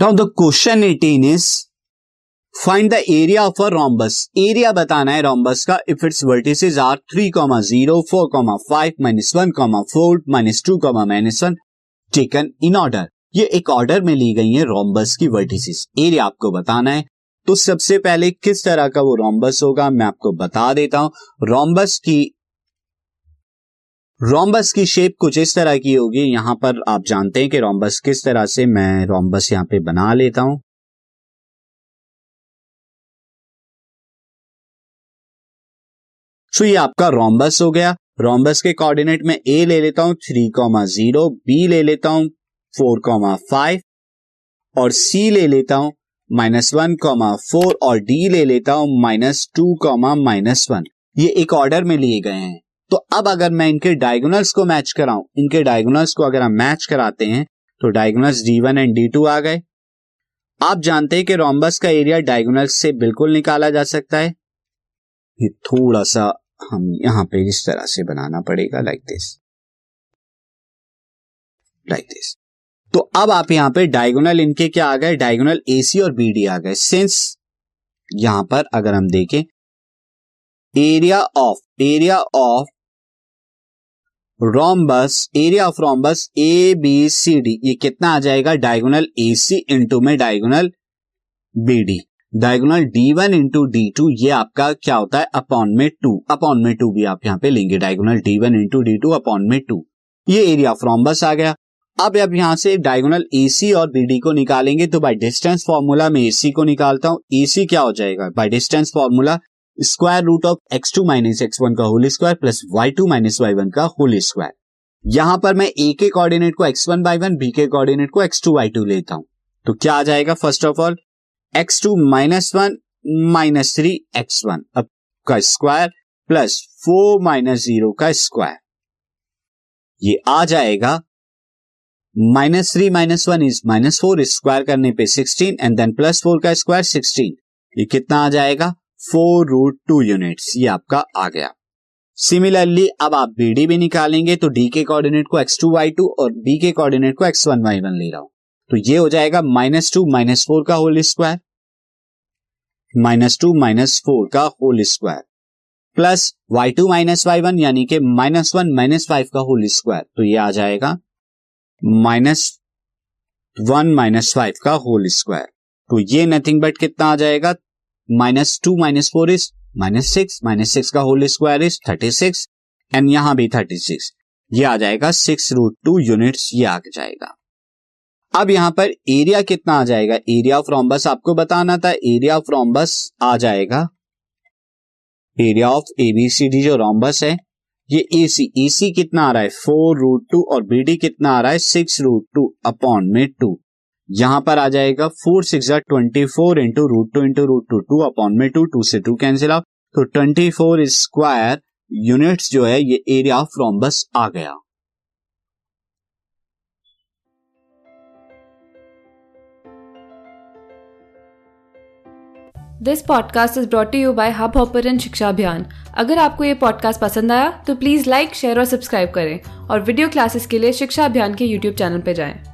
Now the question 18 is find the area of a rhombus area बताना है rhombus का if its vertices are 3, 0, 4, 5, minus 1, 4, minus 2, minus 1 taken in order ये एक order में ली गई है रोम्बस की वर्टिसेस एरिया आपको बताना है। तो सबसे पहले किस तरह का वो रोम्बस होगा मैं आपको बता देता हूँ। रोम्बस की रोम्बस की शेप कुछ इस तरह की होगी। यहाँ पर आप जानते हैं कि रोम्बस किस तरह से मैं रोम्बस यहाँ पे बना लेता हूँ। सो ये आपका रोम्बस हो गया। रोम्बस के कोऑर्डिनेट में ए ले लेता हूँ थ्री कॉमा ज़ीरो बी ले लेता हूँ फोर कॉमा फाइव और सी ले लेता हूँ माइनस वन कॉमा फोर और डी ले लेता हूँ minus two comma minus one ये एक ऑर्डर में लिए गए हैं। तो अब अगर मैं इनके डायगोनल्स को मैच कराऊं, इनके डायगोनल्स को अगर हम मैच कराते हैं तो diagonals D one and D two आ गए। आप जानते हैं कि रोम्बस का एरिया डायगोनल्स से बिल्कुल निकाला जा सकता है। ये थोड़ा सा हम यहाँ पे इस तरह से बनाना पड़ेगा लाइक दिस लाइक दिस तो अब आप यहाँ पे डायगोनल इनके क्या आ गए? डायगोनल एसी और बीडी आ गए। सिंस यहाँ पर अगर हम देखें area of area of rhombus area of rhombus A B C D ये कितना आ जाएगा? डायगोनल ए सी इंटू में diagonal B D diagonal D one into D two ये आपका क्या होता है? अपॉन में टू अपॉन में टू भी आप यहाँ पे लेंगे। Diagonal D one into D two upon में टू ये एरिया ऑफ़ रोम्बस आ गया। अब अब यहाँ से डायगोनल एसी और बीडी को निकालेंगे तो बाय डिस्टेंस फॉर्मूला में एसी को निकालता हूँ। एसी क्या हो जाएगा? By distance formula square root of x two minus x one का whole square plus y two minus y one का होल स्क्वायर यहाँ पर मैं ए के कोऑर्डिनेट को x one by one B के कोऑर्डिनेट को एक्स टू वाई टू लेता हूँ। तो क्या आ जाएगा first of all x two minus one minus three x one अब का square plus four minus zero का स्क्वायर ये आ जाएगा minus three minus one is minus four square करने पे sixteen and then plus four का स्क्वायर सिक्सटीन ये कितना आ जाएगा? फोर रूट टू यूनिट्स, ये आपका आ गया। सिमिलरली, अब आप बी डी भी निकालेंगे तो डी के कोऑर्डिनेट को एक्स टू वाई टू और बी के कोऑर्डिनेट को एक्स वन वाई वन ले रहा हूँ। तो ये हो जाएगा माइनस टू माइनस फोर का whole square minus two minus four का whole square plus y two minus y one यानी कि माइनस वन माइनस फाइव का होल स्क्वायर तो ये आ जाएगा माइनस वन माइनस फाइव का होल स्क्वायर तो ये नथिंग बट कितना आ जाएगा? Minus two minus four is minus six minus six का whole square is thirty six and यहाँ भी थर्टी सिक्स ये आ जाएगा सिक्स रूट टू यूनिट्स ये आ जाएगा। अब यहाँ पर एरिया कितना आ जाएगा? एरिया ऑफ़ रोम्बस आपको बताना था। एरिया ऑफ़ रोम्बस आ जाएगा। एरिया ऑफ़ एबीसीडी जो रोम्बस है, ये एसी एसी कितना आ रहा है? फोर रूट टू और बीडी कितना आ रहा है? सिक्स रूट टू अपॉन में टू यहाँ पर आ जाएगा four six twenty four into root two into root two two upon में टू टू से टू कैंसिल आउट तो ट्वेंटी फोर स्क्वायर यूनिट्स जो है, ये एरिया ऑफ़ रोम्बस आ गया। This podcast is brought you by Hubhopper Shiksha Abhiyan अगर आपको ये पॉडकास्ट पसंद आया तो प्लीज़ लाइक शेयर और सब्सक्राइब करें। और वीडियो क्लासेस के लिए शिक्षा अभियान के यूट्यूब चैनल पर जाएँ।